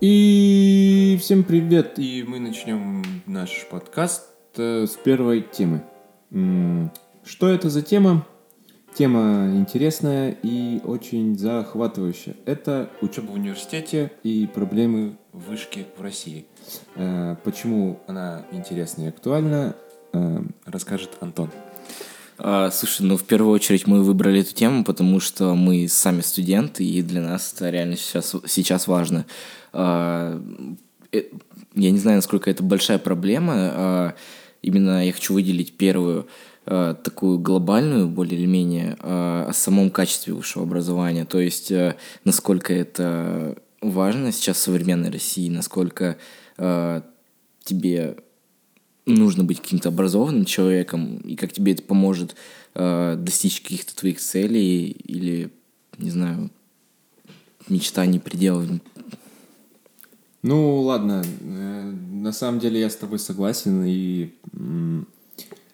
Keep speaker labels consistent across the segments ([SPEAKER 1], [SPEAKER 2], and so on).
[SPEAKER 1] И всем привет! И мы начнем наш подкаст э, с первой темы. Что это за тема? Тема интересная и очень захватывающая. Это учеба в университете и проблемы вышки в России. Э, Почему она интересна и актуальна, э, расскажет Антон.
[SPEAKER 2] А, слушай, ну в первую очередь мы выбрали эту тему, потому что мы сами студенты, и для нас это реально сейчас, сейчас важно. А, э, я не знаю, насколько это большая проблема. а, Именно я хочу выделить первую такую глобальную, более или менее, о самом качестве высшего образования. То есть, а, насколько это важно сейчас в современной России, насколько тебе нужно быть каким-то образованным человеком, и как тебе это поможет э, достичь каких-то твоих целей или, не знаю, мечтаний, пределов.
[SPEAKER 1] Ну, ладно, э, на самом деле я с тобой согласен, и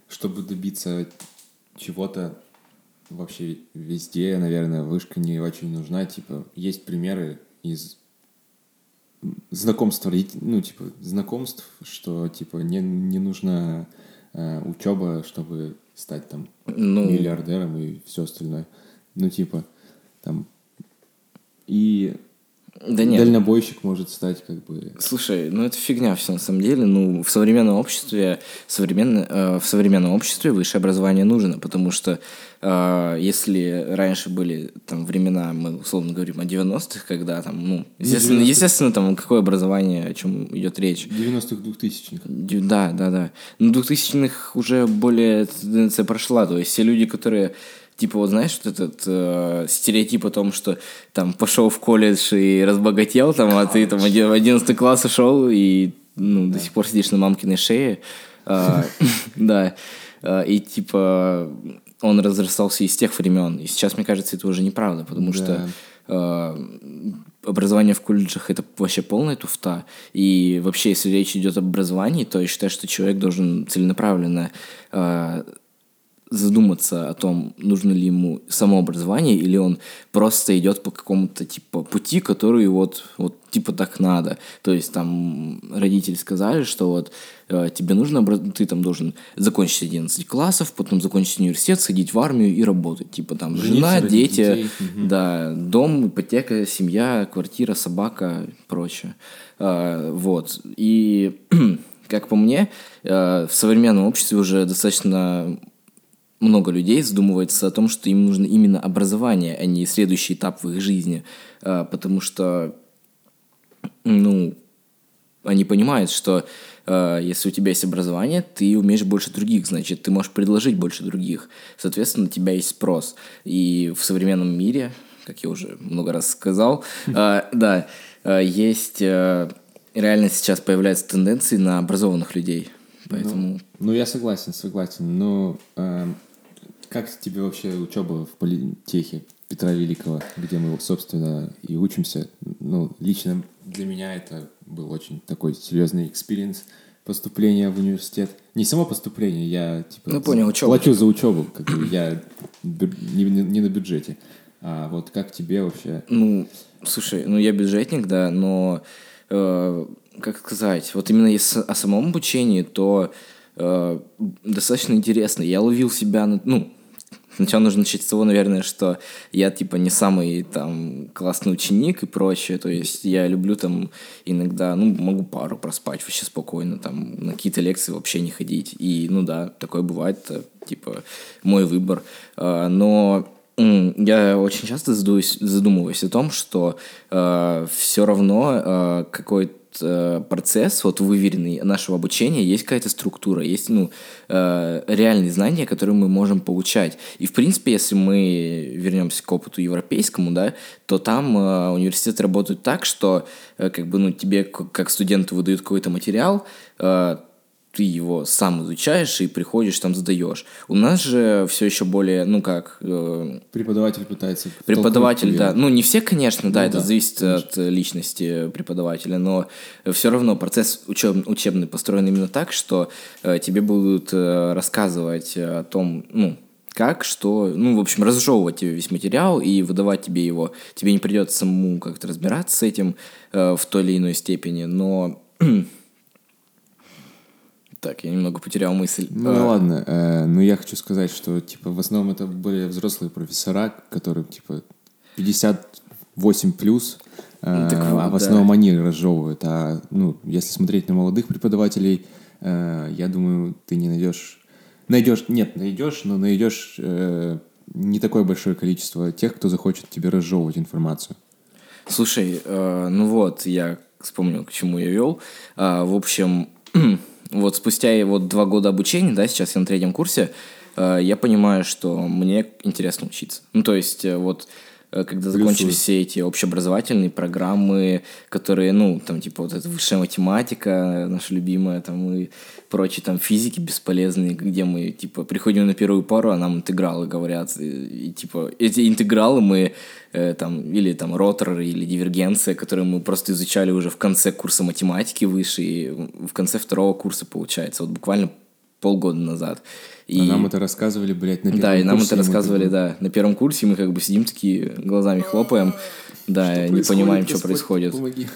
[SPEAKER 1] чтобы добиться чего-то вообще везде, наверное, вышка не очень нужна. Типа, есть примеры из знакомств, родителей, ну, типа, знакомств, что, типа, не, не нужна э, учеба, чтобы стать там
[SPEAKER 2] Ну,
[SPEAKER 1] миллиардером и все остальное. Ну, типа, там... И
[SPEAKER 2] да нет,
[SPEAKER 1] дальнобойщик может стать как бы...
[SPEAKER 2] Слушай, ну это фигня все на самом деле. Ну, в современном обществе, современно, э, в современном обществе высшее образование нужно, потому что э, если раньше были там времена, мы условно говорим о 90-х, когда там, ну, естественно,
[SPEAKER 1] 90-х.
[SPEAKER 2] естественно, там какое образование, о чем идет речь.
[SPEAKER 1] 90-х, 2000-х.
[SPEAKER 2] Дю- Да, да, да. Ну, 2000-х уже более тенденция прошла. То есть все люди, которые Типа, вот знаешь, вот этот э, стереотип о том, что там пошел в колледж и разбогател, там, а ты там в 11 класс ушел и ну, до сих пор сидишь на мамкиной шее. А, Да. А, И типа он разрастался из тех времен. И сейчас, мне кажется, это уже неправда, потому что э, образование в колледжах это вообще полная туфта. И вообще, если речь идет об образовании, то я считаю, что человек должен целенаправленно задуматься о том, нужно ли ему самообразование, или он просто идет по какому-то типа пути, который вот, вот типа так надо. То есть там родители сказали, что вот э, тебе нужно, ты там должен закончить 11 классов, потом закончить университет, сходить в армию и работать. Типа там
[SPEAKER 1] Жениться,
[SPEAKER 2] жена, дети,
[SPEAKER 1] детей.
[SPEAKER 2] Да, дом, ипотека, семья, квартира, собака, прочее. А, вот. И, как по мне, э, в современном обществе уже достаточно много людей задумывается о том, что им нужно именно образование, а не следующий этап в их жизни. А, Потому что, ну, они понимают, что э, если у тебя есть образование, ты умеешь больше других, значит, ты можешь предложить больше других. Соответственно, у тебя есть спрос. И в современном мире, как я уже много раз сказал, э, да, э, есть э, реально сейчас появляются тенденции на образованных людей. Поэтому
[SPEAKER 1] Ну, я согласен, согласен. Но эм, как тебе вообще учеба в политехе Петра Великого, где мы, собственно, и учимся? Ну, лично для меня это был очень такой серьезный experience поступления в университет. Не само поступление, я типа
[SPEAKER 2] Ну, понял, учёба.
[SPEAKER 1] плачу за учебу, как бы я не- не на бюджете. А вот как тебе вообще?
[SPEAKER 2] Ну, слушай, ну я бюджетник, да, но э, как сказать, вот именно если о самом обучении, то э, достаточно интересно. Я ловил себя, на, ну, сначала нужно начать с того, наверное, что я типа не самый там классный ученик и прочее, то есть я люблю там иногда, ну, могу пару проспать вообще спокойно, там на какие-то лекции вообще не ходить. И, ну да, такое бывает, это, типа мой выбор. А, но Я очень часто задумываюсь о том, что все равно э, какой-то э, процесс, вот выверенный нашего обучения, есть какая-то структура, есть ну, э, реальные знания, которые мы можем получать. И, в принципе, если мы вернемся к опыту европейскому, да, то там э, университеты работают так, что э, как бы, ну, тебе, как студенту, выдают какой-то материал, э, ты его сам изучаешь и приходишь, там сдаешь. У нас же все еще более, ну как, э,
[SPEAKER 1] Преподаватель пытается...
[SPEAKER 2] преподаватель, да. Ну, не все, конечно, да,
[SPEAKER 1] Ну
[SPEAKER 2] это
[SPEAKER 1] да,
[SPEAKER 2] зависит от э, личности преподавателя, но все равно процесс учеб- учебный построен именно так, что э, тебе будут э, рассказывать о том, ну, как, что, ну, в общем, разжевывать тебе весь материал и выдавать тебе его. Тебе не придется самому как-то разбираться с этим э, в той или иной степени, но... так, я немного потерял мысль.
[SPEAKER 1] Ну
[SPEAKER 2] А,
[SPEAKER 1] ладно, э, ну я хочу сказать, что типа в основном это более взрослые профессора, которые типа 58 плюс, э,
[SPEAKER 2] Ну, так
[SPEAKER 1] а
[SPEAKER 2] вот,
[SPEAKER 1] в
[SPEAKER 2] да.
[SPEAKER 1] основном они разжевывают. А ну, если смотреть на молодых преподавателей, э, я думаю, ты не найдешь. Найдешь, нет, найдешь, но найдешь э, не такое большое количество тех, кто захочет тебе разжевывать информацию.
[SPEAKER 2] Слушай, э, ну вот, я вспомнил, к чему я вел. А, в общем, вот спустя вот два года обучения, да, сейчас я на третьем курсе, э, я понимаю, что мне интересно учиться. Ну, то есть, э, вот когда
[SPEAKER 1] Плюсую.
[SPEAKER 2] закончились все эти общеобразовательные программы, которые, ну, там, типа, вот эта высшая математика, наша любимая, там, и прочие, там, физики бесполезные, где мы, типа, приходим на первую пару, а нам интегралы говорят, и, и, типа, эти интегралы мы, э, там, или там ротор, или дивергенция, которые мы просто изучали уже в конце курса математики выше, и в конце второго курса, получается, вот буквально полгода назад. И...
[SPEAKER 1] А нам это рассказывали, блядь, на первом
[SPEAKER 2] Да, и нам
[SPEAKER 1] курсе,
[SPEAKER 2] это
[SPEAKER 1] мы
[SPEAKER 2] рассказывали,
[SPEAKER 1] бы-
[SPEAKER 2] да. На первом курсе мы как бы сидим такие, глазами хлопаем, да,
[SPEAKER 1] Что
[SPEAKER 2] не понимаем, что происходит.
[SPEAKER 1] помоги.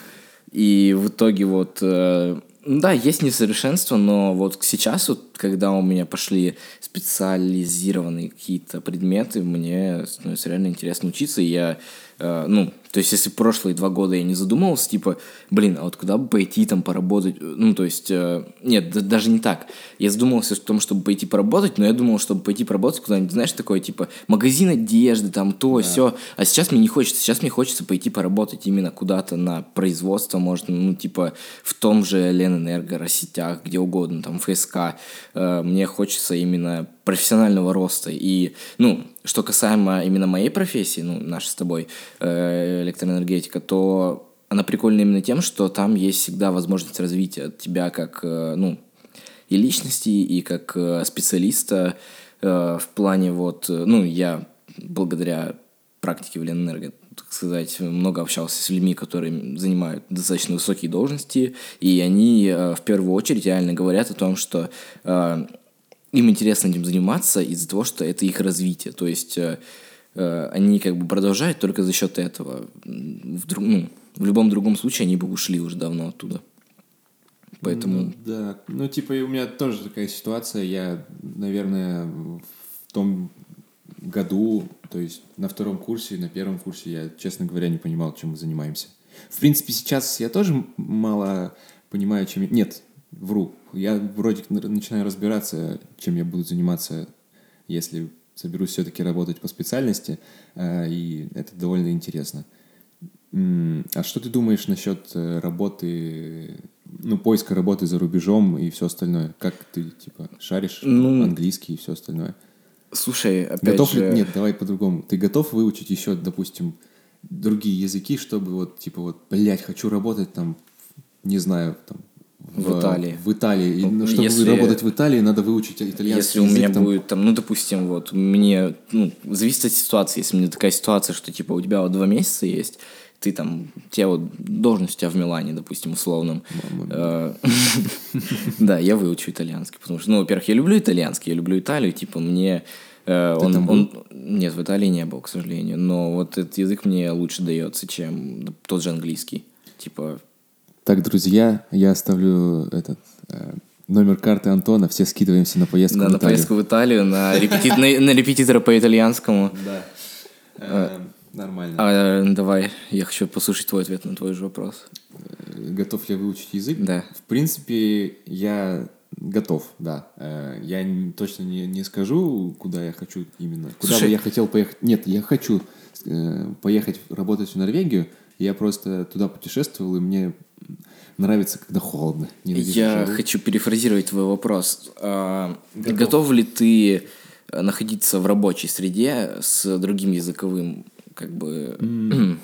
[SPEAKER 2] И в итоге вот, э, ну да, есть несовершенство, но вот сейчас, вот, когда у меня пошли специализированные какие-то предметы, мне становится реально интересно учиться, и я, э, ну, то есть если прошлые два года я не задумывался, типа, блин, а вот куда бы пойти там поработать, ну, то есть, э, нет, да- даже не так. Я задумывался о том, чтобы пойти поработать, но я думал, чтобы пойти поработать куда-нибудь, знаешь, такое, типа, магазин одежды, там, то, все. А сейчас мне не хочется, сейчас мне хочется пойти поработать именно куда-то на производство, может, ну, типа, в том же Ленэнерго, Россетях, где угодно, там, ФСК. Э, Мне хочется именно профессионального роста. И, ну, что касаемо именно моей профессии, ну, нашей с тобой, э, электроэнергетика, то она прикольна именно тем, что там есть всегда возможность развития тебя как, э, ну, и личности, и как э, специалиста в плане вот, ну, я благодаря практике в Ленэнерго, так сказать, много общался с людьми, которые занимают достаточно высокие должности, и они в первую очередь реально говорят о том, что им интересно этим заниматься из-за того, что это их развитие. То есть э, э, они как бы продолжают только за счет этого. В, друг- ну, в любом другом случае они бы ушли уже давно оттуда. Поэтому...
[SPEAKER 1] Ну, да, ну типа у меня тоже такая ситуация. Я, наверное, в том году, то есть на втором курсе, на первом курсе, я, честно говоря, не понимал, чем мы занимаемся. В принципе, сейчас я тоже мало понимаю, чем... Нет, вру. Я вроде начинаю разбираться, чем я буду заниматься, если соберусь все-таки работать по специальности, э, и это довольно интересно. А что ты думаешь насчет э, работы, ну, поиска работы за рубежом и все остальное? Как ты, типа, шаришь
[SPEAKER 2] Ну,
[SPEAKER 1] английский и все остальное?
[SPEAKER 2] Слушай, опять
[SPEAKER 1] Готов
[SPEAKER 2] же...
[SPEAKER 1] ли... Нет, давай по-другому. Ты готов выучить еще, допустим, другие языки, чтобы вот, типа, вот, блядь, хочу работать там, не знаю, там...
[SPEAKER 2] В Италии.
[SPEAKER 1] В Италии. И,
[SPEAKER 2] Ну,
[SPEAKER 1] чтобы
[SPEAKER 2] если-
[SPEAKER 1] работать в Италии, надо выучить итальянский
[SPEAKER 2] Если у
[SPEAKER 1] язык,
[SPEAKER 2] меня
[SPEAKER 1] там.
[SPEAKER 2] будет там, ну, допустим, вот, мне, ну, зависит от ситуации, если у меня такая ситуация, что, типа, у тебя вот два месяца есть, ты там, у тебя вот должность у тебя в Милане, допустим, условном. Э, Да, я выучу итальянский, потому что, ну, во-первых, я люблю итальянский, я люблю Италию, типа, мне... э, Он, он, нет, в Италии не был, к сожалению, но вот этот язык мне лучше дается, чем тот же английский. Типа,
[SPEAKER 1] Так, друзья, я оставлю этот э, номер карты Антона, все скидываемся на поездку
[SPEAKER 2] да,
[SPEAKER 1] в
[SPEAKER 2] на
[SPEAKER 1] Италию.
[SPEAKER 2] поездку в Италию, на, репети- на- на репетитора по итальянскому.
[SPEAKER 1] Да. Э, Нормально.
[SPEAKER 2] А, давай, я хочу послушать твой ответ на твой же вопрос.
[SPEAKER 1] Э, Готов ли я выучить язык?
[SPEAKER 2] Да.
[SPEAKER 1] В принципе, я готов, да. Э, Я точно не, не скажу, куда я хочу именно. Куда
[SPEAKER 2] Слушай-
[SPEAKER 1] бы я хотел поехать. Нет, я хочу э, поехать работать в Норвегию. Я просто туда путешествовал, и мне нравится, когда холодно. Ненавижу
[SPEAKER 2] Я
[SPEAKER 1] жару.
[SPEAKER 2] хочу перефразировать твой вопрос. А,
[SPEAKER 1] Готов.
[SPEAKER 2] готов ли ты э, находиться в рабочей среде с другим языковым, как бы...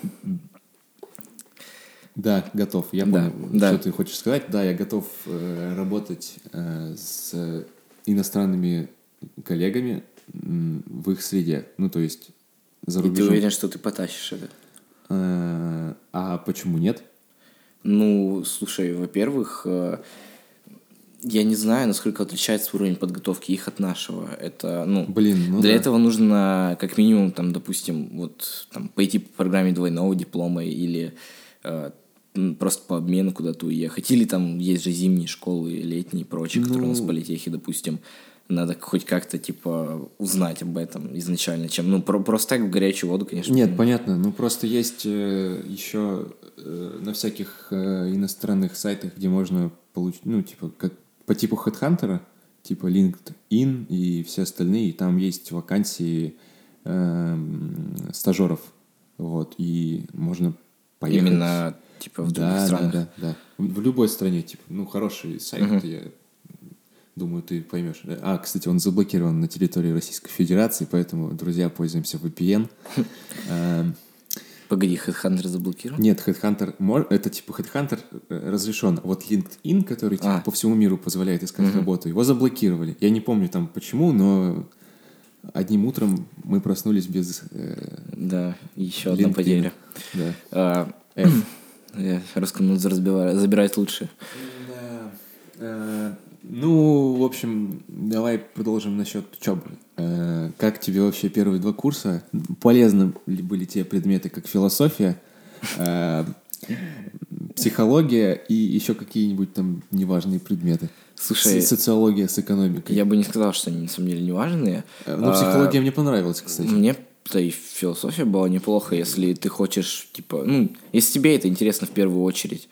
[SPEAKER 1] Да, готов. Я понял,
[SPEAKER 2] да.
[SPEAKER 1] что ты хочешь сказать. Да, я готов э, работать э, с иностранными коллегами в их среде. Ну, то есть за
[SPEAKER 2] И ты
[SPEAKER 1] рубежом.
[SPEAKER 2] уверен, что ты потащишь это?
[SPEAKER 1] Э, А почему нет?
[SPEAKER 2] Ну, слушай, во-первых, э, я не знаю, насколько отличается уровень подготовки их от нашего. Это, ну,
[SPEAKER 1] Блин, ну
[SPEAKER 2] для
[SPEAKER 1] да.
[SPEAKER 2] этого нужно, как минимум, там, допустим, вот там пойти по программе двойного диплома или э, просто по обмену куда-то уехать. Или там есть же зимние школы, летние и прочие, которые у нас в
[SPEAKER 1] Ну.
[SPEAKER 2] политехе, допустим. Надо хоть как-то, типа, узнать об этом изначально, чем... Ну, про- просто так в горячую воду, конечно.
[SPEAKER 1] Нет,
[SPEAKER 2] ну,
[SPEAKER 1] понятно. Ну просто есть еще на всяких э, иностранных сайтах, где можно получить, ну, типа, как по типу HeadHunter, типа LinkedIn и все остальные, и там есть вакансии эм, стажеров. Вот, и можно поехать.
[SPEAKER 2] Именно, типа, в других
[SPEAKER 1] да,
[SPEAKER 2] странах.
[SPEAKER 1] Да, да, да. В любой стране, типа, ну, хороший сайт,
[SPEAKER 2] Мгм.
[SPEAKER 1] я думаю, ты поймешь. А, кстати, он заблокирован на территории Российской Федерации, поэтому, друзья, пользуемся VPN. Эм,
[SPEAKER 2] Погоди, HeadHunter заблокирован?
[SPEAKER 1] Нет, Headhunter, это типа Headhunter э, разрешен. Вот LinkedIn, который типа,
[SPEAKER 2] А.
[SPEAKER 1] по всему миру позволяет искать
[SPEAKER 2] Мгм.
[SPEAKER 1] работу, его заблокировали. Я не помню там почему, но одним утром мы проснулись без э,
[SPEAKER 2] Да, еще одна
[SPEAKER 1] LinkedIn.
[SPEAKER 2] потеря.
[SPEAKER 1] Да.
[SPEAKER 2] А,
[SPEAKER 1] F.
[SPEAKER 2] я Роскомнадзор забивает, забирает лучше.
[SPEAKER 1] Да. Ну, в общем, давай продолжим насчет учебы. Э, Как тебе вообще первые два курса? Полезны ли были те предметы, как философия, э, психология и еще какие-нибудь там неважные предметы?
[SPEAKER 2] Слушай,
[SPEAKER 1] Социология с экономикой.
[SPEAKER 2] я бы не сказал, что они на самом деле не важные.
[SPEAKER 1] Э, Но
[SPEAKER 2] А,
[SPEAKER 1] психология мне понравилась, кстати.
[SPEAKER 2] Мне да и философия была неплохо, если ты хочешь, типа, ну, если тебе это интересно в первую очередь.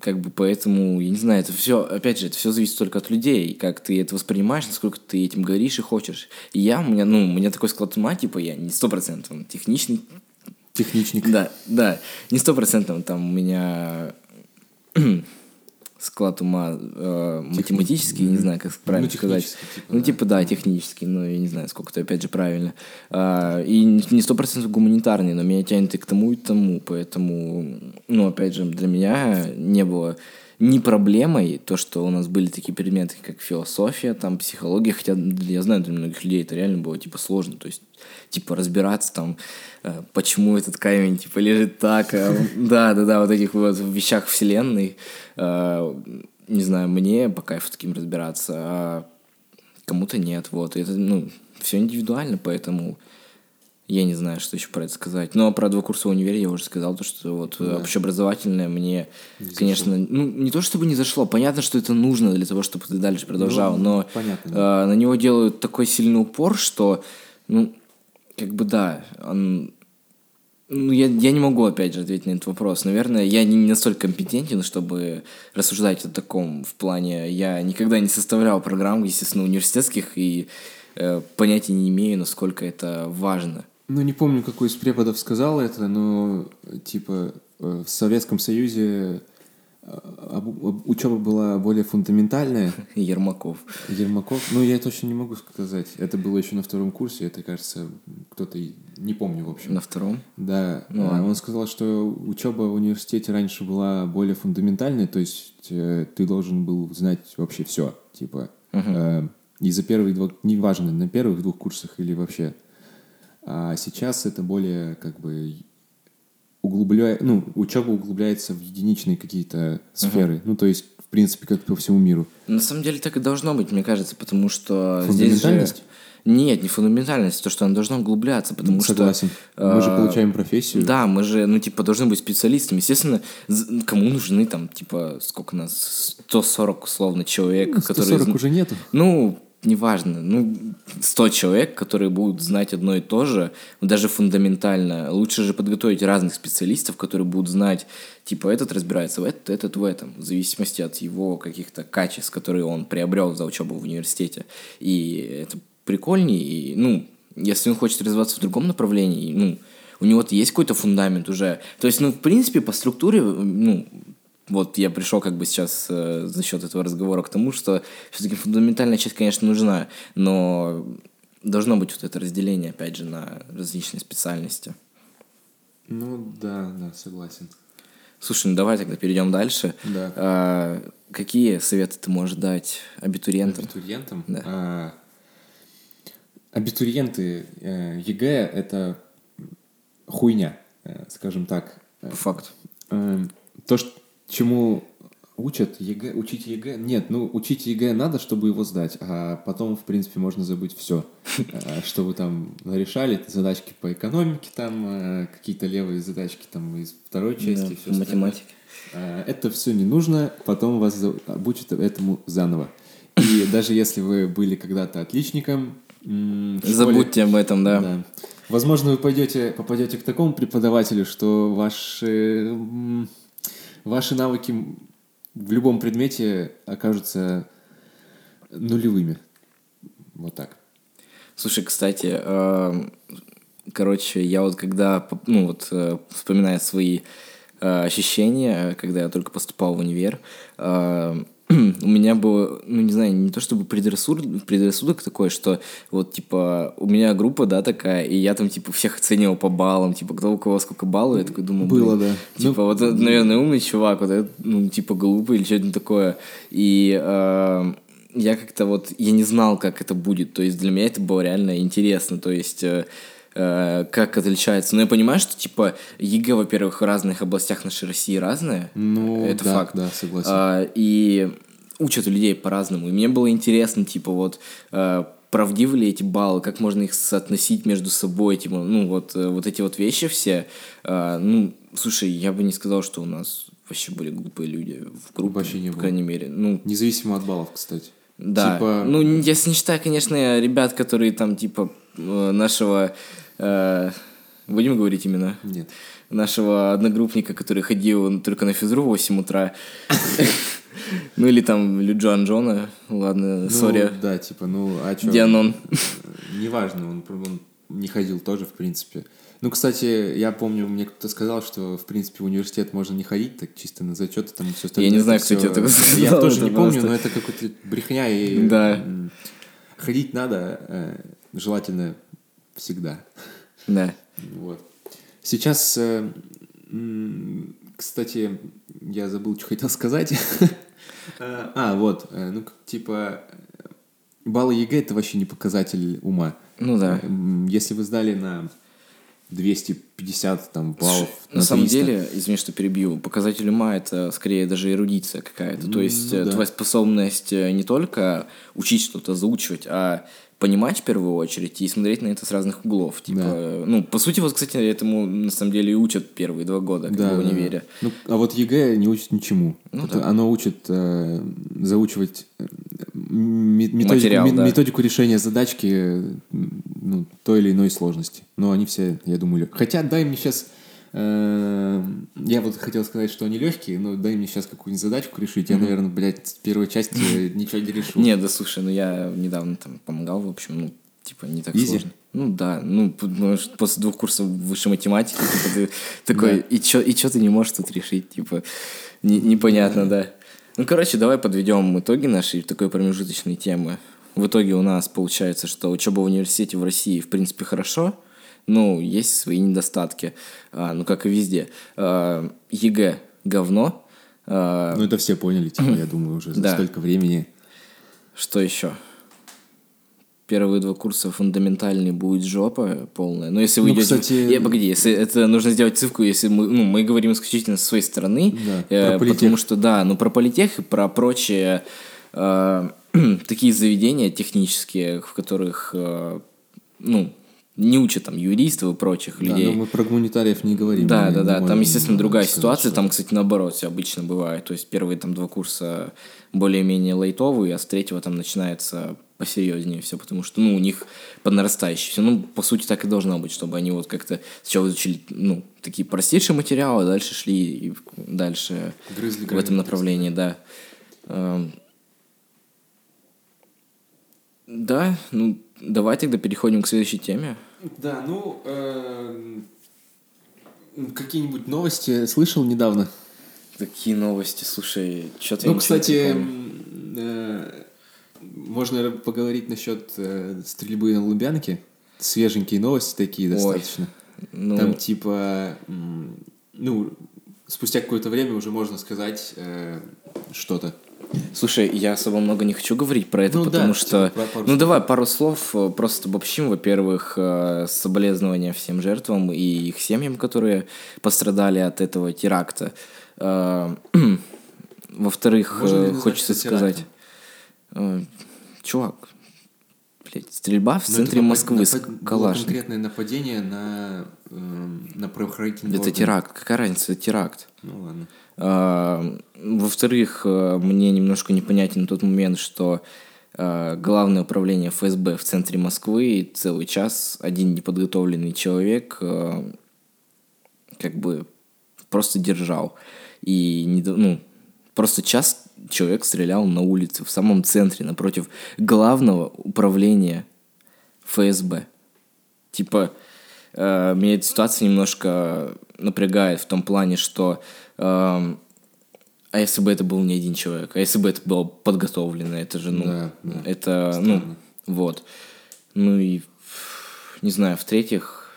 [SPEAKER 2] Как бы поэтому, я не знаю, это все, опять же, это все зависит только от людей, как ты это воспринимаешь, насколько ты этим говоришь и хочешь. И я, у меня, ну, у меня такой склад ума, типа, я не стопроцентно техничный,
[SPEAKER 1] Техничник.
[SPEAKER 2] да, да, не стопроцентно там у меня склад ума э, математический, не знаю, как правильно
[SPEAKER 1] Ну,
[SPEAKER 2] сказать.
[SPEAKER 1] типа,
[SPEAKER 2] ну,
[SPEAKER 1] да.
[SPEAKER 2] типа, да, технический, но я не знаю, сколько это, опять же, правильно. А, и не сто процентов гуманитарный, но меня тянет и к тому, и к тому, поэтому, ну, опять же, для меня не было ни проблемой то, что у нас были такие предметы, как философия, там, психология, хотя я знаю, для многих людей это реально было, типа, сложно, то есть, типа, разбираться там, э, почему этот камень, типа, лежит так, а, да, да, да, вот этих вот вещах вселенной, э, не знаю, мне по кайфу таким разбираться, а кому-то нет, вот, это, ну, все индивидуально, поэтому я не знаю, что еще про это сказать. Но про два курса в универе я уже сказал, то, что вот
[SPEAKER 1] Да.
[SPEAKER 2] общеобразовательное мне,
[SPEAKER 1] Не
[SPEAKER 2] конечно, ну, не то чтобы не зашло, понятно, что это нужно для того, чтобы ты дальше продолжал,
[SPEAKER 1] Ну,
[SPEAKER 2] но
[SPEAKER 1] понятно.
[SPEAKER 2] э, на него делают такой сильный упор, что, ну, как бы да, он... Ну, я, я не могу, опять же, ответить на этот вопрос. Наверное, я не настолько компетентен, чтобы рассуждать о таком в плане... Я никогда не составлял программ, естественно, университетских, и э, понятия не имею, насколько это важно.
[SPEAKER 1] Ну, не помню, какой из преподов сказал это, но, типа, э, в Советском Союзе учеба была более фундаментальная.
[SPEAKER 2] Ермаков.
[SPEAKER 1] Ермаков, ну, я точно не могу сказать. Это было еще на втором курсе, это, кажется, кто-то, не помню, в общем.
[SPEAKER 2] На втором?
[SPEAKER 1] Да,
[SPEAKER 2] Ну,
[SPEAKER 1] а, он сказал, что учеба в университете раньше была более фундаментальной, то есть э, ты должен был знать вообще все, типа. э, и за первые два, неважно, на первых двух курсах или вообще. А сейчас это более как бы углубляет, ну, учеба углубляется в единичные какие-то сферы. Ну, то есть, в принципе, как по всему миру.
[SPEAKER 2] На самом деле так и должно быть, мне кажется, потому что здесь же... Нет, не фундаментальность, то, что она должна углубляться, потому
[SPEAKER 1] Согласен.
[SPEAKER 2] что...
[SPEAKER 1] Мы же
[SPEAKER 2] э,
[SPEAKER 1] получаем профессию.
[SPEAKER 2] Да, мы же, ну, типа, должны быть специалистами. Естественно, кому нужны там, типа, сколько нас, 140, условно, человек,
[SPEAKER 1] Ну,
[SPEAKER 2] которые...
[SPEAKER 1] 140 уже нету.
[SPEAKER 2] Ну, неважно, ну, 100 человек, которые будут знать одно и то же, даже фундаментально. Лучше же подготовить разных специалистов, которые будут знать, типа, этот разбирается в этом, этот в этом, в зависимости от его каких-то качеств, которые он приобрел за учебу в университете. И это прикольнее, и, ну, если он хочет развиваться в другом направлении, ну, у него есть какой-то фундамент уже. То есть, ну, в принципе, по структуре, ну, вот я пришел как бы сейчас э, за счет этого разговора к тому, что все-таки фундаментальная часть, конечно, нужна, но должно быть вот это разделение, опять же, на различные специальности.
[SPEAKER 1] Ну, да, да, согласен.
[SPEAKER 2] Слушай, ну давай тогда перейдем дальше.
[SPEAKER 1] Да.
[SPEAKER 2] А, какие советы ты можешь дать абитуриентам?
[SPEAKER 1] Абитуриентам?
[SPEAKER 2] Да.
[SPEAKER 1] А, абитуриенты э, ЕГЭ — это хуйня, э, скажем так.
[SPEAKER 2] По факту.
[SPEAKER 1] Э, то, ш- чему учат ЕГЭ, учить ЕГЭ. Нет, ну учить ЕГЭ надо, чтобы его сдать, а потом, в принципе, можно забыть все, что вы там решали, задачки по экономике, там э, какие-то левые задачки там из второй части, все
[SPEAKER 2] математики.
[SPEAKER 1] Э, это все не нужно, потом вас обучат этому заново. И даже если вы были когда-то отличником,
[SPEAKER 2] Забудьте об этом, да. да.
[SPEAKER 1] Возможно, вы пойдете, попадете к такому преподавателю, что ваши, ваши навыки в любом предмете окажутся нулевыми. Вот так.
[SPEAKER 2] Слушай, кстати, эм, короче, я вот когда, ну вот, э, вспоминая свои э, ощущения, когда я только поступал в универ, у меня было, ну, не знаю, не то чтобы предрассудок, предрассудок такой, что вот, типа, у меня группа, да, такая, и я там, типа, всех оценивал по баллам, типа, кто у кого сколько баллов, я такой думаю,
[SPEAKER 1] Было, да.
[SPEAKER 2] Типа, ну, вот, наверное, умный чувак, вот это, ну, типа, глупый или что-то такое. И э, я как-то вот, я не знал, как это будет, то есть для меня это было реально интересно, то есть... Э как отличается. Но я понимаю, что типа ЕГЭ, во-первых, в разных областях нашей России разные.
[SPEAKER 1] Ну,
[SPEAKER 2] это
[SPEAKER 1] да,
[SPEAKER 2] факт.
[SPEAKER 1] Да, согласен.
[SPEAKER 2] А, и учат людей по-разному. И мне было интересно, типа, вот, э, правдивы ли эти баллы, как можно их соотносить между собой, типа, ну, вот, э, вот эти вот вещи все. Э, ну, слушай, я бы не сказал, что у нас вообще были глупые люди в группе, вообще не по было. крайней мере. Ну,
[SPEAKER 1] Независимо от баллов, кстати.
[SPEAKER 2] Да, типа... ну, если не считаю, конечно, ребят, которые там, типа, э, нашего... Э, будем говорить именно?
[SPEAKER 1] Нет.
[SPEAKER 2] Нашего одногруппника, который ходил только на физру в 8 утра. Ну или там Люджан Джона, ладно, ну, сори.
[SPEAKER 1] да, типа, ну, а чё?
[SPEAKER 2] Дианон.
[SPEAKER 1] Неважно, он, он не ходил тоже, в принципе. Ну, кстати, я помню, мне кто-то сказал, что, в принципе, в университет можно не ходить, так чисто на зачеты там все
[SPEAKER 2] остальное. Я не знаю, кто тебе это сказал.
[SPEAKER 1] Я тоже не помню, но это какая-то брехня. И
[SPEAKER 2] да.
[SPEAKER 1] Ходить надо, э, желательно всегда.
[SPEAKER 2] Да.
[SPEAKER 1] Вот. Сейчас, э, кстати, я забыл, что хотел сказать. Э, а, вот, э, ну, типа, баллы ЕГЭ — это вообще не показатель ума.
[SPEAKER 2] Ну да.
[SPEAKER 1] Если вы сдали на 250 там, баллов.
[SPEAKER 2] На, на самом деле, извини, что перебью, показатель ума это скорее даже эрудиция какая-то. То есть ну, да. твоя способность не только учить что-то, заучивать, а понимать в первую очередь и смотреть на это с разных углов. Типа, да. ну, по сути, вот, кстати, этому на самом деле и учат первые два года, как да, бы в универе.
[SPEAKER 1] Да. Ну, а вот ЕГЭ не учит ничему. Ну, да. Оно учит э, заучивать э, методику, Материал, да. методику решения задачки ну, той или иной сложности. Но они все, я думаю, хотя дай мне сейчас я вот хотел сказать, что они легкие, но дай мне сейчас какую-нибудь задачку решить. Я, наверное, блядь, с первой части ничего не решу.
[SPEAKER 2] Нет, да слушай, ну я недавно там помогал, в общем, ну, типа, не так сложно. Ну да, ну, после двух курсов высшей математики, типа, ты такой, и чё, и чё ты не можешь тут решить, типа, непонятно, да. Ну, короче, давай подведем итоги нашей такой промежуточной темы. В итоге у нас получается, что учеба в университете в России, в принципе, хорошо, ну, есть свои недостатки, а, ну, как и везде. А, ЕГЭ — говно.
[SPEAKER 1] А... Ну, это все поняли, типа, я думаю, уже за да. столько времени.
[SPEAKER 2] Что еще? Первые два курса фундаментальный будет жопа полная. Но если вы ну, идете... Кстати... Я, погоди, если это нужно сделать цифку, если мы, ну, мы говорим исключительно со своей стороны,
[SPEAKER 1] да, э,
[SPEAKER 2] потому что, да, ну, про политех и про прочие э, такие заведения технические, в которых, э, ну, не учат там юристов и прочих да, людей.
[SPEAKER 1] но мы про гуманитариев не говорим.
[SPEAKER 2] Да, да, да. Там, естественно, другая сказать, ситуация. Что... Там, кстати, наоборот все обычно бывает. То есть первые там два курса более-менее лайтовые, а с третьего там начинается посерьезнее все, потому что, ну, у них под нарастающий все. Ну, по сути, так и должно быть, чтобы они вот как-то сначала изучили, ну, такие простейшие материалы, а дальше шли и дальше Грызли в этом направлении, да. Эм. Да, ну, давай тогда переходим к следующей теме.
[SPEAKER 1] Да, ну, э, какие-нибудь новости слышал недавно?
[SPEAKER 2] Какие новости? Слушай, что-то
[SPEAKER 1] Ну, кстати, э, можно поговорить насчет э, стрельбы на Лубянке. Свеженькие новости такие Ой, достаточно. Ну... Там типа, ну, спустя какое-то время уже можно сказать э, что-то.
[SPEAKER 2] Слушай, я особо много не хочу говорить про это, ну, потому да, что... Типа, ну, слов. давай пару слов э, просто обобщим. Во-первых, э, соболезнования всем жертвам и их семьям, которые пострадали от этого теракта. Э, Во-вторых, хочется
[SPEAKER 1] терактом?
[SPEAKER 2] сказать... э, Чувак, блядь, стрельба в
[SPEAKER 1] Ну,
[SPEAKER 2] центре Москвы с калашником.
[SPEAKER 1] конкретное нападение на, эм, на правоохранительный
[SPEAKER 2] Это
[SPEAKER 1] орган.
[SPEAKER 2] теракт. Какая разница, это теракт.
[SPEAKER 1] Ну ладно.
[SPEAKER 2] А, Во-вторых, э, мне немножко непонятен тот момент, что э, главное управление ФСБ в центре Москвы целый час один неподготовленный человек э, как бы просто держал. И не, ну, просто час человек стрелял на улице, в самом центре, напротив главного управления ФСБ. Типа, э, меня эта ситуация немножко напрягает в том плане, что эм, а если бы это был не один человек, а если бы это было подготовлено, это же, ну,
[SPEAKER 1] Да, да.
[SPEAKER 2] это,
[SPEAKER 1] Странно.
[SPEAKER 2] ну, вот. Ну и, не знаю, в-третьих,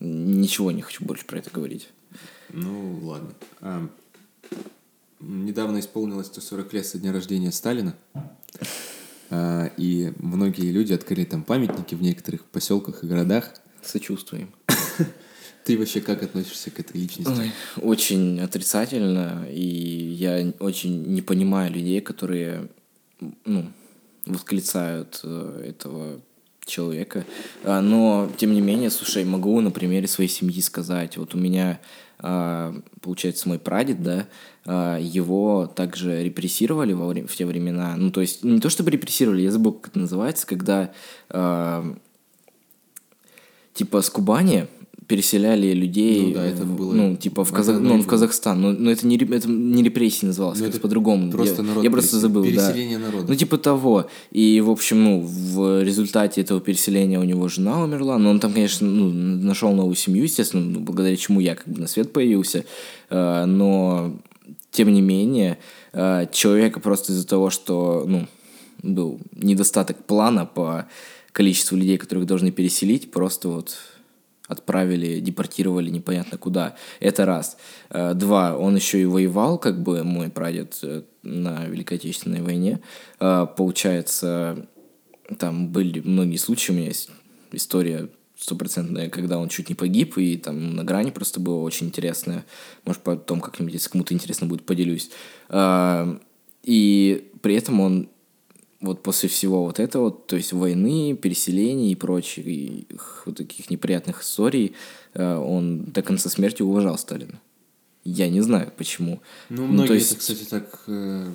[SPEAKER 2] ничего не хочу больше про это говорить.
[SPEAKER 1] Ну, ладно. А, недавно исполнилось 140 лет со дня рождения Сталина. А, и многие люди открыли там памятники в некоторых поселках и городах.
[SPEAKER 2] Сочувствуем.
[SPEAKER 1] Ты вообще как относишься к этой личности?
[SPEAKER 2] Ой, очень отрицательно, и я очень не понимаю людей, которые, ну, восклицают э, этого человека. А, Но, тем не менее, слушай, могу на примере своей семьи сказать. Вот у меня, получается, мой прадед, да, а, его также репрессировали во время, в те времена. Ну, то есть, не то чтобы репрессировали, я забыл, как это называется, когда а, типа с Кубани переселяли людей,
[SPEAKER 1] Ну да, это было-
[SPEAKER 2] ну, типа в, Казах... ну, в. Казахстан. Но, но это, не, это не репрессии называлось,
[SPEAKER 1] Ну, это
[SPEAKER 2] по-другому.
[SPEAKER 1] просто
[SPEAKER 2] я,
[SPEAKER 1] народ
[SPEAKER 2] я просто забыл, да.
[SPEAKER 1] переселение народа.
[SPEAKER 2] Ну, типа того. И, в общем, ну, в результате этого переселения у него жена умерла, но он там, конечно, ну, нашел новую семью, естественно, ну, благодаря чему я как бы на свет появился. Э, Но, тем не менее, э, человека просто из-за того, что, ну, был недостаток плана по количеству людей, которых должны переселить, просто вот отправили, депортировали непонятно куда. Это раз. Э, Два, он еще и воевал, как бы мой прадед э, на Великой Отечественной войне. Э, Получается, там были многие случаи, у меня есть история стопроцентная, когда он чуть не погиб, и там на грани просто было очень интересно. Может, потом как-нибудь, если кому-то интересно будет, поделюсь. И при этом он вот после всего вот этого, то есть войны, переселений и прочих вот таких неприятных историй, э, он до конца смерти уважал Сталина. Я не знаю, почему.
[SPEAKER 1] Ну,
[SPEAKER 2] то
[SPEAKER 1] многие
[SPEAKER 2] есть-
[SPEAKER 1] это, кстати, так э,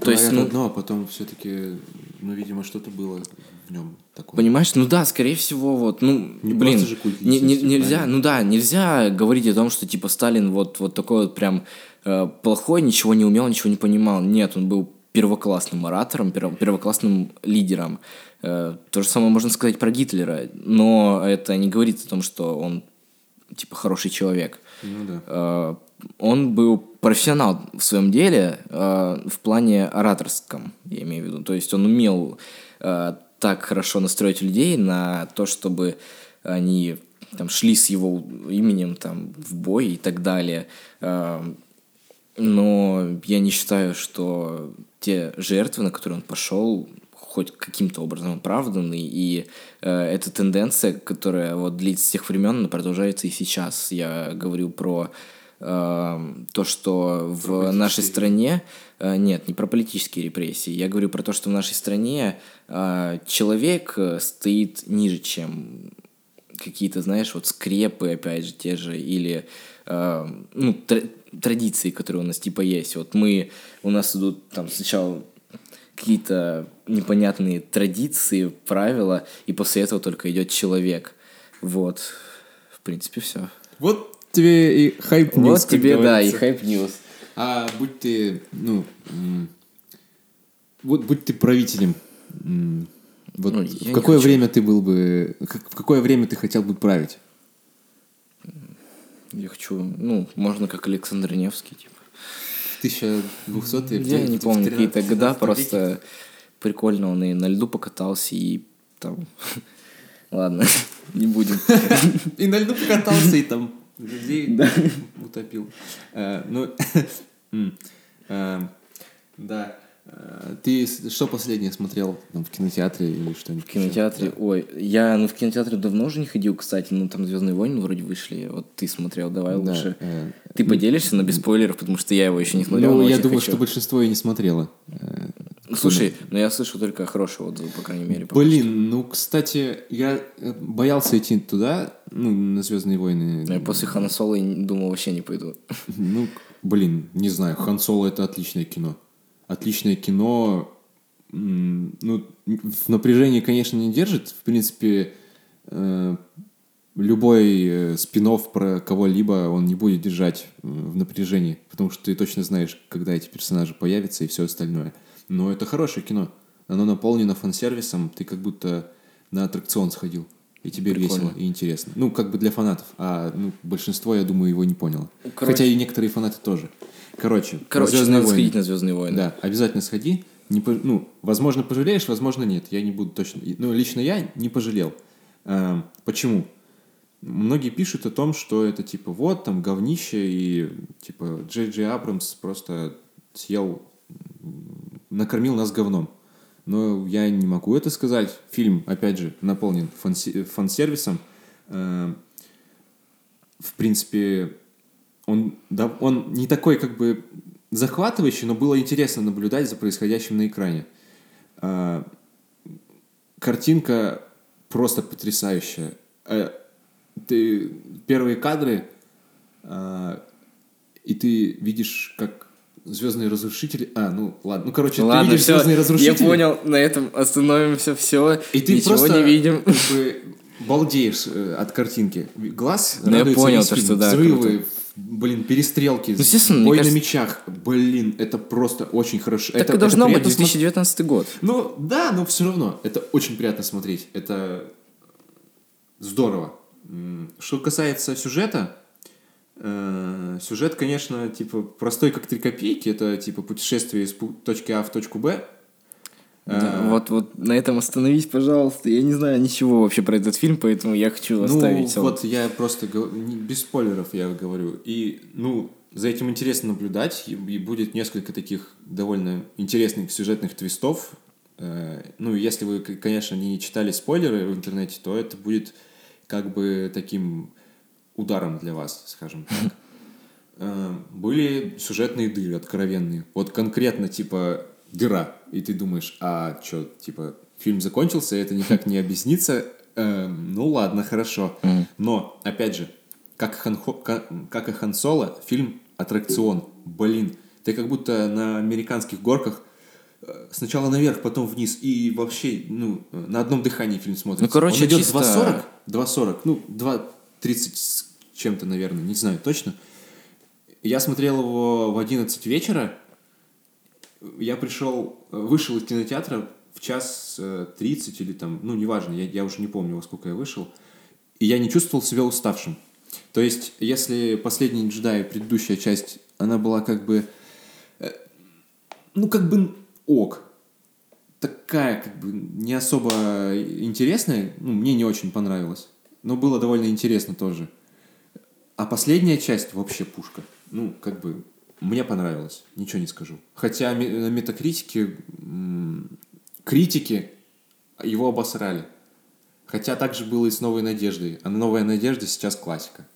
[SPEAKER 2] То есть, ну-
[SPEAKER 1] одно, а потом все-таки, ну, видимо, что-то было в нем такое.
[SPEAKER 2] Понимаешь, ну да, скорее всего, вот, ну,
[SPEAKER 1] Не
[SPEAKER 2] блин,
[SPEAKER 1] же культ
[SPEAKER 2] не- не- нельзя,
[SPEAKER 1] правильно?
[SPEAKER 2] ну да, нельзя говорить о том, что типа Сталин вот, вот такой вот прям э, плохой, ничего не умел, ничего не понимал. Нет, он был первоклассным оратором, перво- первоклассным лидером. Э, то же самое можно сказать про Гитлера, но это не говорит о том, что он типа хороший человек.
[SPEAKER 1] Ну да.
[SPEAKER 2] Э, он был профессионал в своем деле э, в плане ораторском, я имею в виду. То есть он умел так хорошо настроить людей на то, чтобы они там шли с его именем там в бой и так далее. Но я не считаю, что те жертвы, на которые он пошел, хоть каким-то образом оправданы, и э, эта тенденция, которая вот длится с тех времен, она продолжается и сейчас. Я говорю про э, то, что в нашей стране э, нет, не про политические репрессии. Я говорю про то, что в нашей стране э, человек э, стоит ниже, чем какие-то, знаешь, вот скрепы, опять же, те же, или э, ну, тр- традиции, которые у нас типа есть. Вот мы, у нас идут там сначала какие-то непонятные традиции, правила, и после этого только идет человек. Вот, в принципе, все.
[SPEAKER 1] Вот тебе и хайп
[SPEAKER 2] Вот
[SPEAKER 1] news, как
[SPEAKER 2] тебе, да, и
[SPEAKER 1] говорится.
[SPEAKER 2] hype news.
[SPEAKER 1] А будь ты, ну, вот будь ты правителем, вот
[SPEAKER 2] Ну,
[SPEAKER 1] в какое время ты был бы, как- в какое время ты хотел бы править?
[SPEAKER 2] Я хочу, ну, можно как Александр Невский, типа.
[SPEAKER 1] 1200
[SPEAKER 2] Я не помню какие-то года, просто прикольно он и на льду покатался, и там... Ладно, не будем.
[SPEAKER 1] И на льду покатался, и там людей утопил. Э, Ну, э, да. Э, Ты что последнее смотрел там, в кинотеатре или что-нибудь?
[SPEAKER 2] В кинотеатре, ой, я, ну, в кинотеатре давно уже не ходил, кстати, ну, там «Звездные войны» вроде вышли, вот ты смотрел, давай
[SPEAKER 1] Да,
[SPEAKER 2] лучше.
[SPEAKER 1] э,
[SPEAKER 2] Ты поделишься, но без спойлеров, потому что я его еще не смотрел,
[SPEAKER 1] Ну,
[SPEAKER 2] но
[SPEAKER 1] я думаю,
[SPEAKER 2] хочу.
[SPEAKER 1] что большинство и не смотрело. Э,
[SPEAKER 2] Ну, Слушай, ну я слышу только хорошие отзывы, по крайней мере.
[SPEAKER 1] Блин, ну, кстати, я э, боялся идти туда, ну, на Звездные войны.
[SPEAKER 2] что. Я после Хана Соло думал, вообще не пойду.
[SPEAKER 1] Ну, блин, не знаю, Хан Соло это отличное кино. Отличное кино. Ну, в напряжении, конечно, не держит. В принципе, э, любой э, спин-офф про кого-либо, он не будет держать э, в напряжении, потому что ты точно знаешь, когда эти персонажи появятся и все остальное. Но это хорошее кино. Оно наполнено фан-сервисом, ты как будто на аттракцион сходил. И тебе
[SPEAKER 2] Прикольно.
[SPEAKER 1] весело и интересно. Ну, как бы для фанатов. А ну, большинство, я думаю, его не поняло.
[SPEAKER 2] Короче-
[SPEAKER 1] Хотя и некоторые фанаты тоже. Короче,
[SPEAKER 2] Короче,
[SPEAKER 1] «Звездные
[SPEAKER 2] надо
[SPEAKER 1] войны».
[SPEAKER 2] сходить на Звездные войны.
[SPEAKER 1] Да, обязательно сходи. Не по- Ну, возможно, пожалеешь, возможно, нет. Я не буду точно... Ну, лично я не пожалел. Эм, Почему? Многие пишут о том, что это типа вот, там, говнище, и типа Джей Джей Абрамс просто съел, накормил нас говном. Но я не могу это сказать. Фильм, опять же, наполнен фан-се- фан-сервисом. Эм, В принципе, он, да, он не такой как бы захватывающий, но было интересно наблюдать за происходящим на экране. А, картинка просто потрясающая. Э, ты первые кадры, а, и ты видишь, как звездные разрушители. А, ну ладно, ну короче,
[SPEAKER 2] Ладно,
[SPEAKER 1] ты видишь
[SPEAKER 2] все,
[SPEAKER 1] звездные
[SPEAKER 2] я
[SPEAKER 1] разрушители.
[SPEAKER 2] понял, на этом остановимся, все,
[SPEAKER 1] И ты
[SPEAKER 2] ничего
[SPEAKER 1] просто
[SPEAKER 2] не видим.
[SPEAKER 1] как бы балдеешь э, от картинки. Глаз
[SPEAKER 2] Ну, я понял то, что да,
[SPEAKER 1] Взрывы,
[SPEAKER 2] круто.
[SPEAKER 1] Блин, перестрелки,
[SPEAKER 2] Ну, естественно,
[SPEAKER 1] бой
[SPEAKER 2] кажется-
[SPEAKER 1] на мечах. Блин, это просто очень хорошо.
[SPEAKER 2] Так
[SPEAKER 1] это,
[SPEAKER 2] и должно
[SPEAKER 1] это
[SPEAKER 2] быть
[SPEAKER 1] приятно смотреть.
[SPEAKER 2] 2019 год.
[SPEAKER 1] Ну, да, но все равно. Это очень приятно смотреть. Это здорово. Что касается сюжета, э, сюжет, конечно, типа простой как три копейки. Это типа путешествие из точки А в точку Б.
[SPEAKER 2] Да,
[SPEAKER 1] Э,
[SPEAKER 2] вот, вот на этом остановись, пожалуйста. Я не знаю ничего вообще про этот фильм, поэтому я хочу
[SPEAKER 1] Ну,
[SPEAKER 2] оставить. его.
[SPEAKER 1] вот я просто без спойлеров я говорю. И, ну, за этим интересно наблюдать, и, будет несколько таких довольно интересных сюжетных твистов. Э, ну, если вы, конечно, не читали спойлеры в интернете, то это будет как бы таким ударом для вас, скажем так. Э, Были сюжетные дыры откровенные. Вот конкретно, типа, дыра. И ты думаешь, а что, типа, фильм закончился, это никак не объяснится. Э, ну ладно, хорошо. Но, опять же, как, Хан Хо- ка- как и Хан Соло, фильм аттракцион. Блин, ты как будто на американских горках э, сначала наверх, потом вниз. И вообще, ну, на одном дыхании фильм смотрится.
[SPEAKER 2] Ну, короче,
[SPEAKER 1] Он идет
[SPEAKER 2] чисто-
[SPEAKER 1] 2.40, 2.40, ну, 2.30 с чем-то, наверное, не знаю точно. Я смотрел его в 11 вечера. Я пришел, э, вышел из кинотеатра в час э, 30 или там, ну, неважно, я, я уже не помню, во сколько я вышел. И я не чувствовал себя уставшим. То есть, если последний джедай, предыдущая часть, она была как бы, э, ну, как бы ок. Такая, как бы, не особо интересная. Ну, мне не очень понравилось. Но было довольно интересно тоже. А последняя часть вообще пушка. Ну, как бы, мне понравилось, ничего не скажу. Хотя на метакритике критики его обосрали. Хотя так же было и с «Новой надеждой». А «Новая надежда» сейчас классика.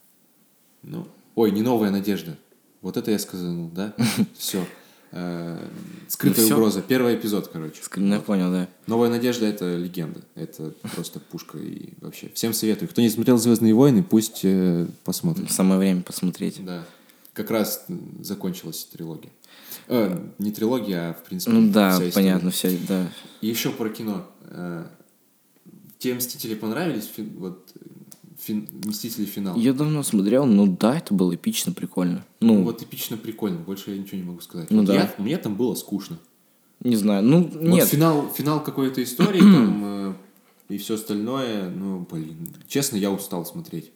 [SPEAKER 1] Ну, ой, не «Новая надежда». Вот это я сказал, да? Все. Скрытая
[SPEAKER 2] Ну всё.
[SPEAKER 1] угроза. Первый эпизод, короче.
[SPEAKER 2] Ну, я понял, да.
[SPEAKER 1] Новая надежда это легенда. Это просто пушка и вообще. Всем советую. Кто не смотрел Звездные войны, пусть э, посмотрит.
[SPEAKER 2] Самое время посмотреть.
[SPEAKER 1] Да. Как раз закончилась трилогия. Э, не трилогия, а в принципе.
[SPEAKER 2] Ну да,
[SPEAKER 1] вся история.
[SPEAKER 2] понятно, все, да.
[SPEAKER 1] И еще про кино. Э, Те мстители понравились? Вот фин- Мстители финал.
[SPEAKER 2] Я давно смотрел, ну да, это было эпично, прикольно.
[SPEAKER 1] Ну,
[SPEAKER 2] Ну,
[SPEAKER 1] вот эпично прикольно, больше я ничего не могу сказать.
[SPEAKER 2] Ну
[SPEAKER 1] Вот
[SPEAKER 2] да.
[SPEAKER 1] я- мне там было скучно.
[SPEAKER 2] не знаю, ну
[SPEAKER 1] Вот
[SPEAKER 2] нет.
[SPEAKER 1] финал, финал какой-то истории там э, и все остальное, ну, блин, честно, я устал смотреть.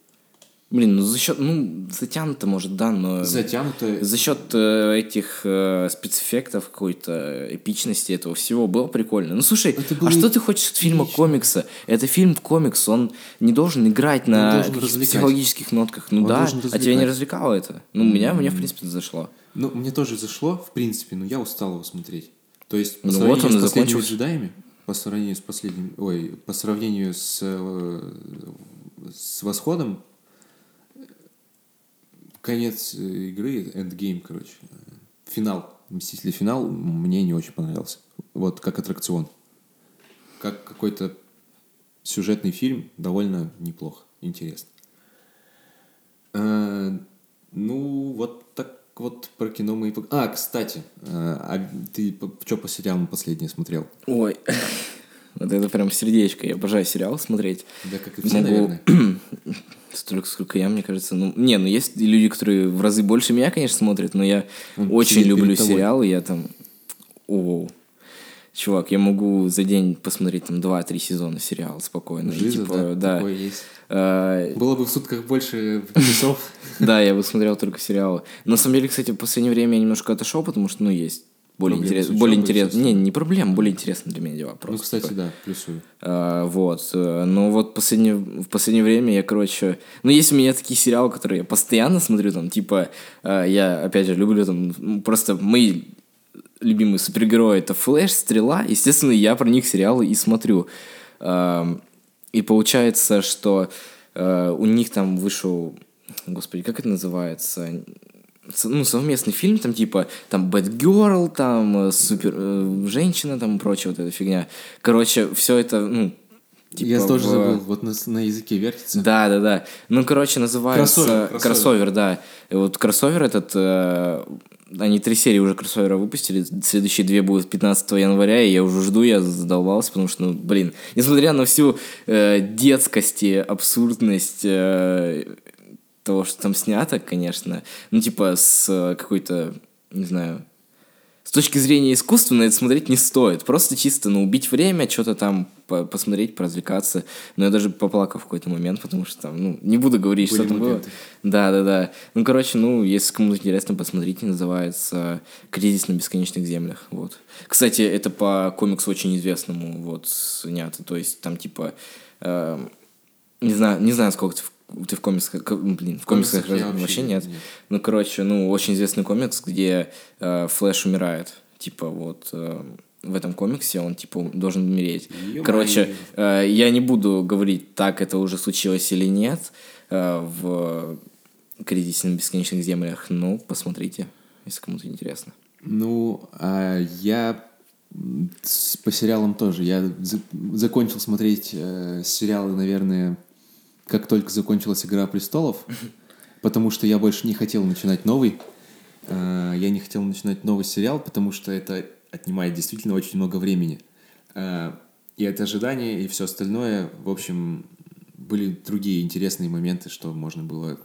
[SPEAKER 2] Блин, ну за счет, ну, затянуто, может, да, но...
[SPEAKER 1] Затянуто.
[SPEAKER 2] За счет э, этих э, спецэффектов, какой-то эпичности этого всего было прикольно. Ну слушай, а что ты хочешь от фильма
[SPEAKER 1] эпично.
[SPEAKER 2] комикса? Это фильм комикс, он не должен играть на
[SPEAKER 1] должен
[SPEAKER 2] психологических нотках. Ну
[SPEAKER 1] Он
[SPEAKER 2] да, а тебя не развлекало это? Ну, меня, мне, в принципе, зашло.
[SPEAKER 1] Ну, мне тоже зашло, в принципе, но я устал его смотреть. То есть, по
[SPEAKER 2] Ну
[SPEAKER 1] сравнению
[SPEAKER 2] вот он
[SPEAKER 1] с последними джедаями, по сравнению с последним, ой, по сравнению с, э, с восходом, конец э, игры, эндгейм, короче, финал, Мстители финал мне не очень понравился. Вот как аттракцион. Как какой-то сюжетный фильм довольно неплохо, интересно. Э, ну, вот так вот про кино мы и... А, кстати, э, а ты что по сериалам последнее смотрел?
[SPEAKER 2] Ой, вот это прям сердечко. Я обожаю сериал смотреть.
[SPEAKER 1] Да, как и все,
[SPEAKER 2] Могу-
[SPEAKER 1] наверное.
[SPEAKER 2] Столько, сколько я, мне кажется. Ну, не, ну есть люди, которые в разы больше меня, конечно, смотрят, но я
[SPEAKER 1] Он
[SPEAKER 2] очень люблю сериалы. Я там... О, чувак, я могу за день посмотреть там 2-3 сезона сериала спокойно. И,
[SPEAKER 1] Жиза,
[SPEAKER 2] типа,
[SPEAKER 1] да,
[SPEAKER 2] да.
[SPEAKER 1] такое есть.
[SPEAKER 2] А,
[SPEAKER 1] Было бы в сутках больше часов.
[SPEAKER 2] Да, я бы смотрел только сериалы. На самом деле, кстати, в последнее время я немножко отошел, потому что, ну, есть более интересно. Более интересно. Не, не проблем, более интересно для меня дела. Просто,
[SPEAKER 1] Ну, кстати,
[SPEAKER 2] типа.
[SPEAKER 1] да, плюсую.
[SPEAKER 2] А, вот. э, Но вот последнее, в последнее время я, короче... Ну, есть у меня такие сериалы, которые я постоянно смотрю, там, типа... э, Я, опять же, люблю там... Просто мои любимые супергерои — это Флэш, Стрела. Естественно, я про них сериалы и смотрю. И получается, что э, у них там вышел... Господи, как это называется? Ну, совместный фильм, там, типа, там, Бэтгерл, там, э, супер, э, женщина, там, и прочая вот эта фигня. Короче, все это, ну, типа,
[SPEAKER 1] Я тоже
[SPEAKER 2] в-
[SPEAKER 1] забыл, вот на, на языке вертится.
[SPEAKER 2] Да, да, да. Ну, короче, называется
[SPEAKER 1] Кроссовер,
[SPEAKER 2] кроссовер,
[SPEAKER 1] кроссовер.
[SPEAKER 2] да. И вот кроссовер этот, э, они три серии уже кроссовера выпустили, следующие две будут 15 января, и я уже жду, я задолбался, потому что, ну, блин, несмотря на всю э, детскость и абсурдность э, того, что там снято, конечно, ну, типа, с э, какой-то, не знаю, с точки зрения искусства на это смотреть не стоит. Просто чисто, ну, убить время, что-то там по- посмотреть, поразвлекаться. Но я даже поплакал в какой-то момент, потому что там, ну, не буду говорить,
[SPEAKER 1] Были
[SPEAKER 2] что там было. Да, да, да. Ну, короче, ну, если кому-то интересно, посмотрите, называется «Кризис на бесконечных землях». Вот. Кстати, это по комиксу очень известному, вот, снято. То есть там, типа, эм, не знаю, не знаю, сколько ты в, комиксах, к- блин, в комиксах,
[SPEAKER 1] комиксах
[SPEAKER 2] вообще,
[SPEAKER 1] вообще
[SPEAKER 2] нет.
[SPEAKER 1] нет.
[SPEAKER 2] Ну, короче, ну, очень известный комикс, где э, Флэш умирает. Типа, вот э, в этом комиксе он, типа, должен умереть.
[SPEAKER 1] Ё-моё.
[SPEAKER 2] Короче, э, я не буду говорить, так это уже случилось или нет э, в «Кризисе на бесконечных землях». Ну, посмотрите, если кому-то интересно.
[SPEAKER 1] Ну, а я по сериалам тоже. Я за- закончил смотреть э, сериалы, наверное, как только закончилась «Игра престолов», потому что я больше не хотел начинать новый. Э, я не хотел начинать новый сериал, потому что это отнимает действительно очень много времени. Э, и это ожидание, и все остальное, в общем, были другие интересные моменты, что можно было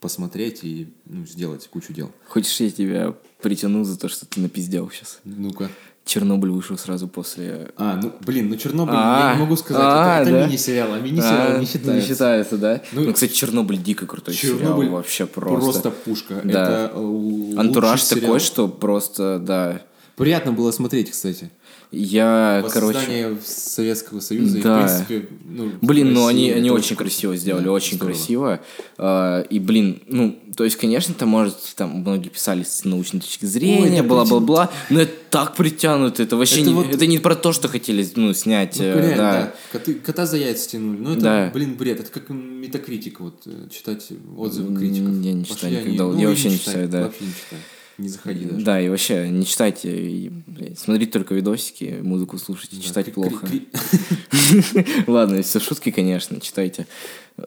[SPEAKER 1] посмотреть и ну, сделать кучу дел.
[SPEAKER 2] Хочешь, я тебя притяну за то, что ты напиздел сейчас?
[SPEAKER 1] Ну-ка.
[SPEAKER 2] Чернобыль вышел сразу после...
[SPEAKER 1] А, ну, блин, ну Чернобыль,
[SPEAKER 2] А,
[SPEAKER 1] я не могу сказать,
[SPEAKER 2] а,
[SPEAKER 1] это, это
[SPEAKER 2] да?
[SPEAKER 1] мини-сериал, а мини-сериал
[SPEAKER 2] А,
[SPEAKER 1] не считается.
[SPEAKER 2] Не считается, да?
[SPEAKER 1] Ну,
[SPEAKER 2] Ну, кстати, Чернобыль дико крутой
[SPEAKER 1] Чернобыль
[SPEAKER 2] сериал, вообще просто.
[SPEAKER 1] Просто пушка.
[SPEAKER 2] Да.
[SPEAKER 1] Это э,
[SPEAKER 2] Антураж
[SPEAKER 1] сериал.
[SPEAKER 2] такой, что просто, да.
[SPEAKER 1] Приятно было смотреть, кстати.
[SPEAKER 2] Я, короче...
[SPEAKER 1] Советского Союза, и,
[SPEAKER 2] Да.
[SPEAKER 1] в принципе, ну,
[SPEAKER 2] Блин, ну они, они очень красиво сделали,
[SPEAKER 1] Да,
[SPEAKER 2] очень
[SPEAKER 1] здорово.
[SPEAKER 2] красиво. А, и, блин, ну, то есть, конечно, там, может, там многие писали с научной точки зрения, бла-бла-бла, но это так притянуто, это вообще
[SPEAKER 1] Это
[SPEAKER 2] не,
[SPEAKER 1] вот-
[SPEAKER 2] это не про то, что хотели, ну, снять,
[SPEAKER 1] Ну,
[SPEAKER 2] э,
[SPEAKER 1] реально,
[SPEAKER 2] да.
[SPEAKER 1] да. Коты- кота за яйца тянули. Ну, это,
[SPEAKER 2] Да.
[SPEAKER 1] блин, бред. Это как метакритик, вот, э, читать отзывы критиков.
[SPEAKER 2] Я не
[SPEAKER 1] Пошли
[SPEAKER 2] читаю
[SPEAKER 1] они-
[SPEAKER 2] никогда.
[SPEAKER 1] ну,
[SPEAKER 2] Я
[SPEAKER 1] и
[SPEAKER 2] вообще не
[SPEAKER 1] читай,
[SPEAKER 2] читаю, да.
[SPEAKER 1] Вообще не читаю. Не заходи даже.
[SPEAKER 2] Да, и вообще, не читайте, и, блядь, смотрите только видосики, музыку слушайте,
[SPEAKER 1] Да,
[SPEAKER 2] читать плохо. Ладно, все шутки, конечно, читайте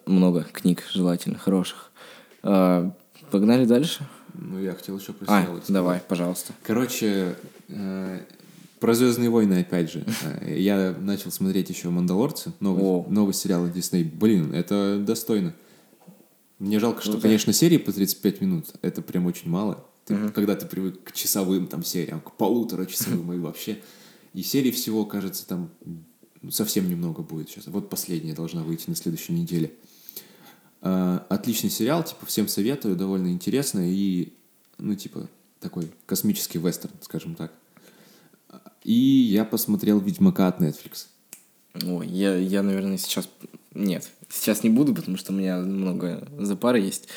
[SPEAKER 2] много книг, желательно, хороших. А, погнали дальше?
[SPEAKER 1] Ну, я хотел еще про
[SPEAKER 2] А,
[SPEAKER 1] сериалы сказать.
[SPEAKER 2] давай, пожалуйста.
[SPEAKER 1] Короче, э, про Звездные войны, опять же. Э, Я начал смотреть еще Мандалорцы, новый, новый сериал Дисней. Блин, это достойно. Мне жалко, что,
[SPEAKER 2] Ну да.
[SPEAKER 1] конечно, серии по 35 минут. Это прям очень мало. Ты, Когда ты привык к часовым там сериям, к полутора часовым и вообще. И серий всего, кажется, там совсем немного будет сейчас. Вот последняя должна выйти на следующей неделе. А, Отличный сериал, типа, всем советую, довольно интересно и, ну, типа, такой космический вестерн, скажем так. И я посмотрел «Ведьмака» от Netflix.
[SPEAKER 2] Ой, я, я, наверное, сейчас... Нет, сейчас не буду, потому что у меня много запара есть.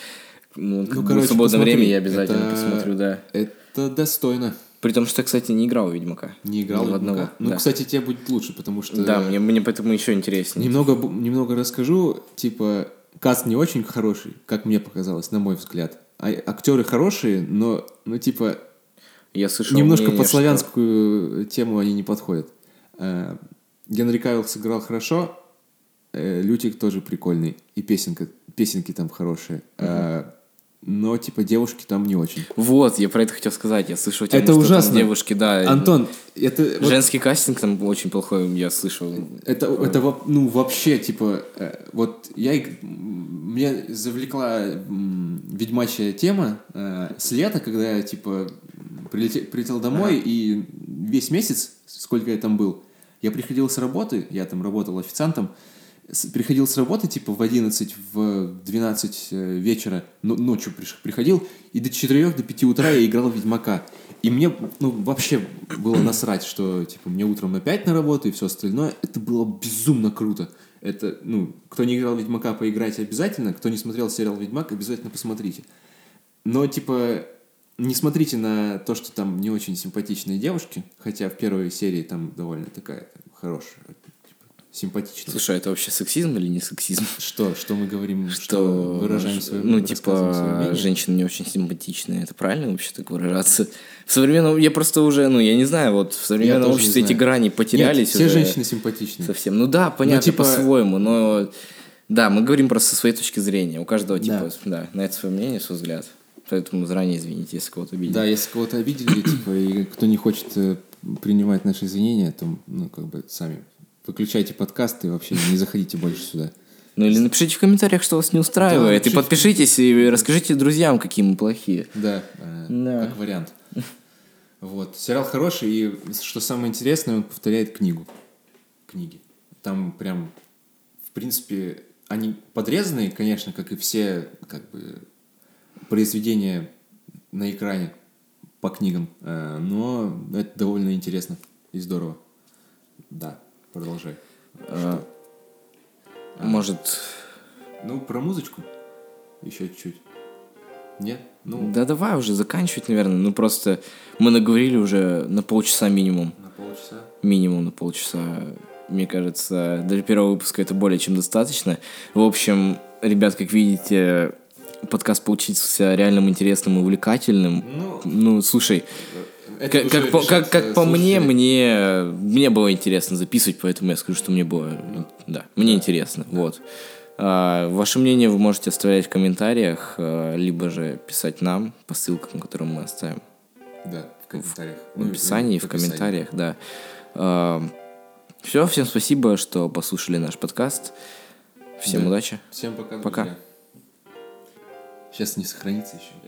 [SPEAKER 2] Ну, как
[SPEAKER 1] Ну, короче,
[SPEAKER 2] в свободное
[SPEAKER 1] посмотри,
[SPEAKER 2] время я обязательно
[SPEAKER 1] это-
[SPEAKER 2] посмотрю, да.
[SPEAKER 1] Это достойно.
[SPEAKER 2] При том, что я, кстати, не играл в Ведьмака.
[SPEAKER 1] Не играл в
[SPEAKER 2] одного.
[SPEAKER 1] Ну,
[SPEAKER 2] да.
[SPEAKER 1] кстати, тебе будет лучше, потому что...
[SPEAKER 2] Да, мне, мне поэтому еще интереснее.
[SPEAKER 1] Немного, немного расскажу. Типа, каст не очень хороший, как мне показалось, на мой взгляд. А актеры хорошие, но, ну, типа,
[SPEAKER 2] Я слышал
[SPEAKER 1] немножко
[SPEAKER 2] мнение,
[SPEAKER 1] под
[SPEAKER 2] что-
[SPEAKER 1] славянскую тему они не подходят. Э, Генри Кавилл сыграл хорошо, э, Лютик тоже прикольный, и песенка, песенки там хорошие. Э, Но, типа, девушки там не очень.
[SPEAKER 2] Вот, я про это хотел сказать. Я слышал тему,
[SPEAKER 1] Это
[SPEAKER 2] что там
[SPEAKER 1] ужасно.
[SPEAKER 2] девушки, да.
[SPEAKER 1] Антон, это... вот-
[SPEAKER 2] Женский кастинг там очень плохой, я слышал.
[SPEAKER 1] Это, это во- ну, вообще, типа, э, вот я, меня завлекла ведьмачья тема э, с лета, когда я, типа, прилете- прилетел домой, и весь месяц, сколько я там был, я приходил с работы, я там работал официантом, приходил с работы, типа, в 11, в 12 э, вечера, ну, ночью приходил, и до 4, до 5 утра я играл в Ведьмака. И мне, ну, вообще было насрать, что, типа, мне утром опять на работу и все остальное. Это было безумно круто. Это, ну, кто не играл в Ведьмака, поиграйте обязательно. Кто не смотрел сериал Ведьмак, обязательно посмотрите. Но, типа, не смотрите на то, что там не очень симпатичные девушки, хотя в первой серии там довольно такая там, хорошая, типа, симпатичная.
[SPEAKER 2] Слушай, а это вообще сексизм или не сексизм?
[SPEAKER 1] Что? Что мы говорим? Что,
[SPEAKER 2] Что
[SPEAKER 1] выражаем свое
[SPEAKER 2] Ну,
[SPEAKER 1] рассказываем свое
[SPEAKER 2] типа,
[SPEAKER 1] мнение?
[SPEAKER 2] женщины не очень симпатичные. Это правильно вообще так выражаться? В современном... Я просто уже, ну, я не знаю, вот в современном обществе эти грани потерялись
[SPEAKER 1] Нет, все
[SPEAKER 2] уже
[SPEAKER 1] женщины симпатичны.
[SPEAKER 2] совсем. Ну да, понятно,
[SPEAKER 1] типа-
[SPEAKER 2] по-своему, но... Да, мы говорим просто со своей точки зрения. У каждого, типа,
[SPEAKER 1] Да.
[SPEAKER 2] да, на это свое мнение, свой взгляд. Поэтому заранее извините, если кого-то обидели.
[SPEAKER 1] Да, если кого-то обидели, типа, и кто не хочет э, принимать наши извинения, то, ну, как бы, сами выключайте подкаст и вообще не заходите больше сюда.
[SPEAKER 2] Ну или напишите в комментариях, что вас не устраивает, и
[SPEAKER 1] напишите.
[SPEAKER 2] подпишитесь и расскажите друзьям, какие мы плохие.
[SPEAKER 1] Да, э,
[SPEAKER 2] Да.
[SPEAKER 1] как вариант. Вот. Сериал хороший, и что самое интересное, он повторяет книгу. Книги. Там прям, в принципе, они подрезанные, конечно, как и все, как бы, произведения на экране по книгам, э, но это довольно интересно и здорово. Да, продолжай.
[SPEAKER 2] А, Может,
[SPEAKER 1] Ну, про музычку еще чуть-чуть. Нет? Ну,
[SPEAKER 2] да давай уже заканчивать, наверное. Ну просто мы наговорили уже на полчаса минимум.
[SPEAKER 1] на полчаса.
[SPEAKER 2] Минимум на полчаса. Мне кажется, для первого выпуска это более чем достаточно. В общем, ребят, как видите, подкаст получился реальным интересным и увлекательным.
[SPEAKER 1] Ну,
[SPEAKER 2] Ну, слушай,
[SPEAKER 1] это
[SPEAKER 2] как,
[SPEAKER 1] уже
[SPEAKER 2] как по, как, как по мне, мне, мне было интересно записывать, поэтому я скажу, что мне было, да, мне интересно, вот. А, ваше мнение вы можете оставлять в комментариях, а, либо же писать нам по ссылкам, которые мы оставим
[SPEAKER 1] Да, в комментариях.
[SPEAKER 2] в описании, в комментариях, да. все, всем спасибо, что послушали наш подкаст. Всем
[SPEAKER 1] Да.
[SPEAKER 2] удачи.
[SPEAKER 1] Всем пока,
[SPEAKER 2] Пока.
[SPEAKER 1] друзья. Сейчас не сохранится еще.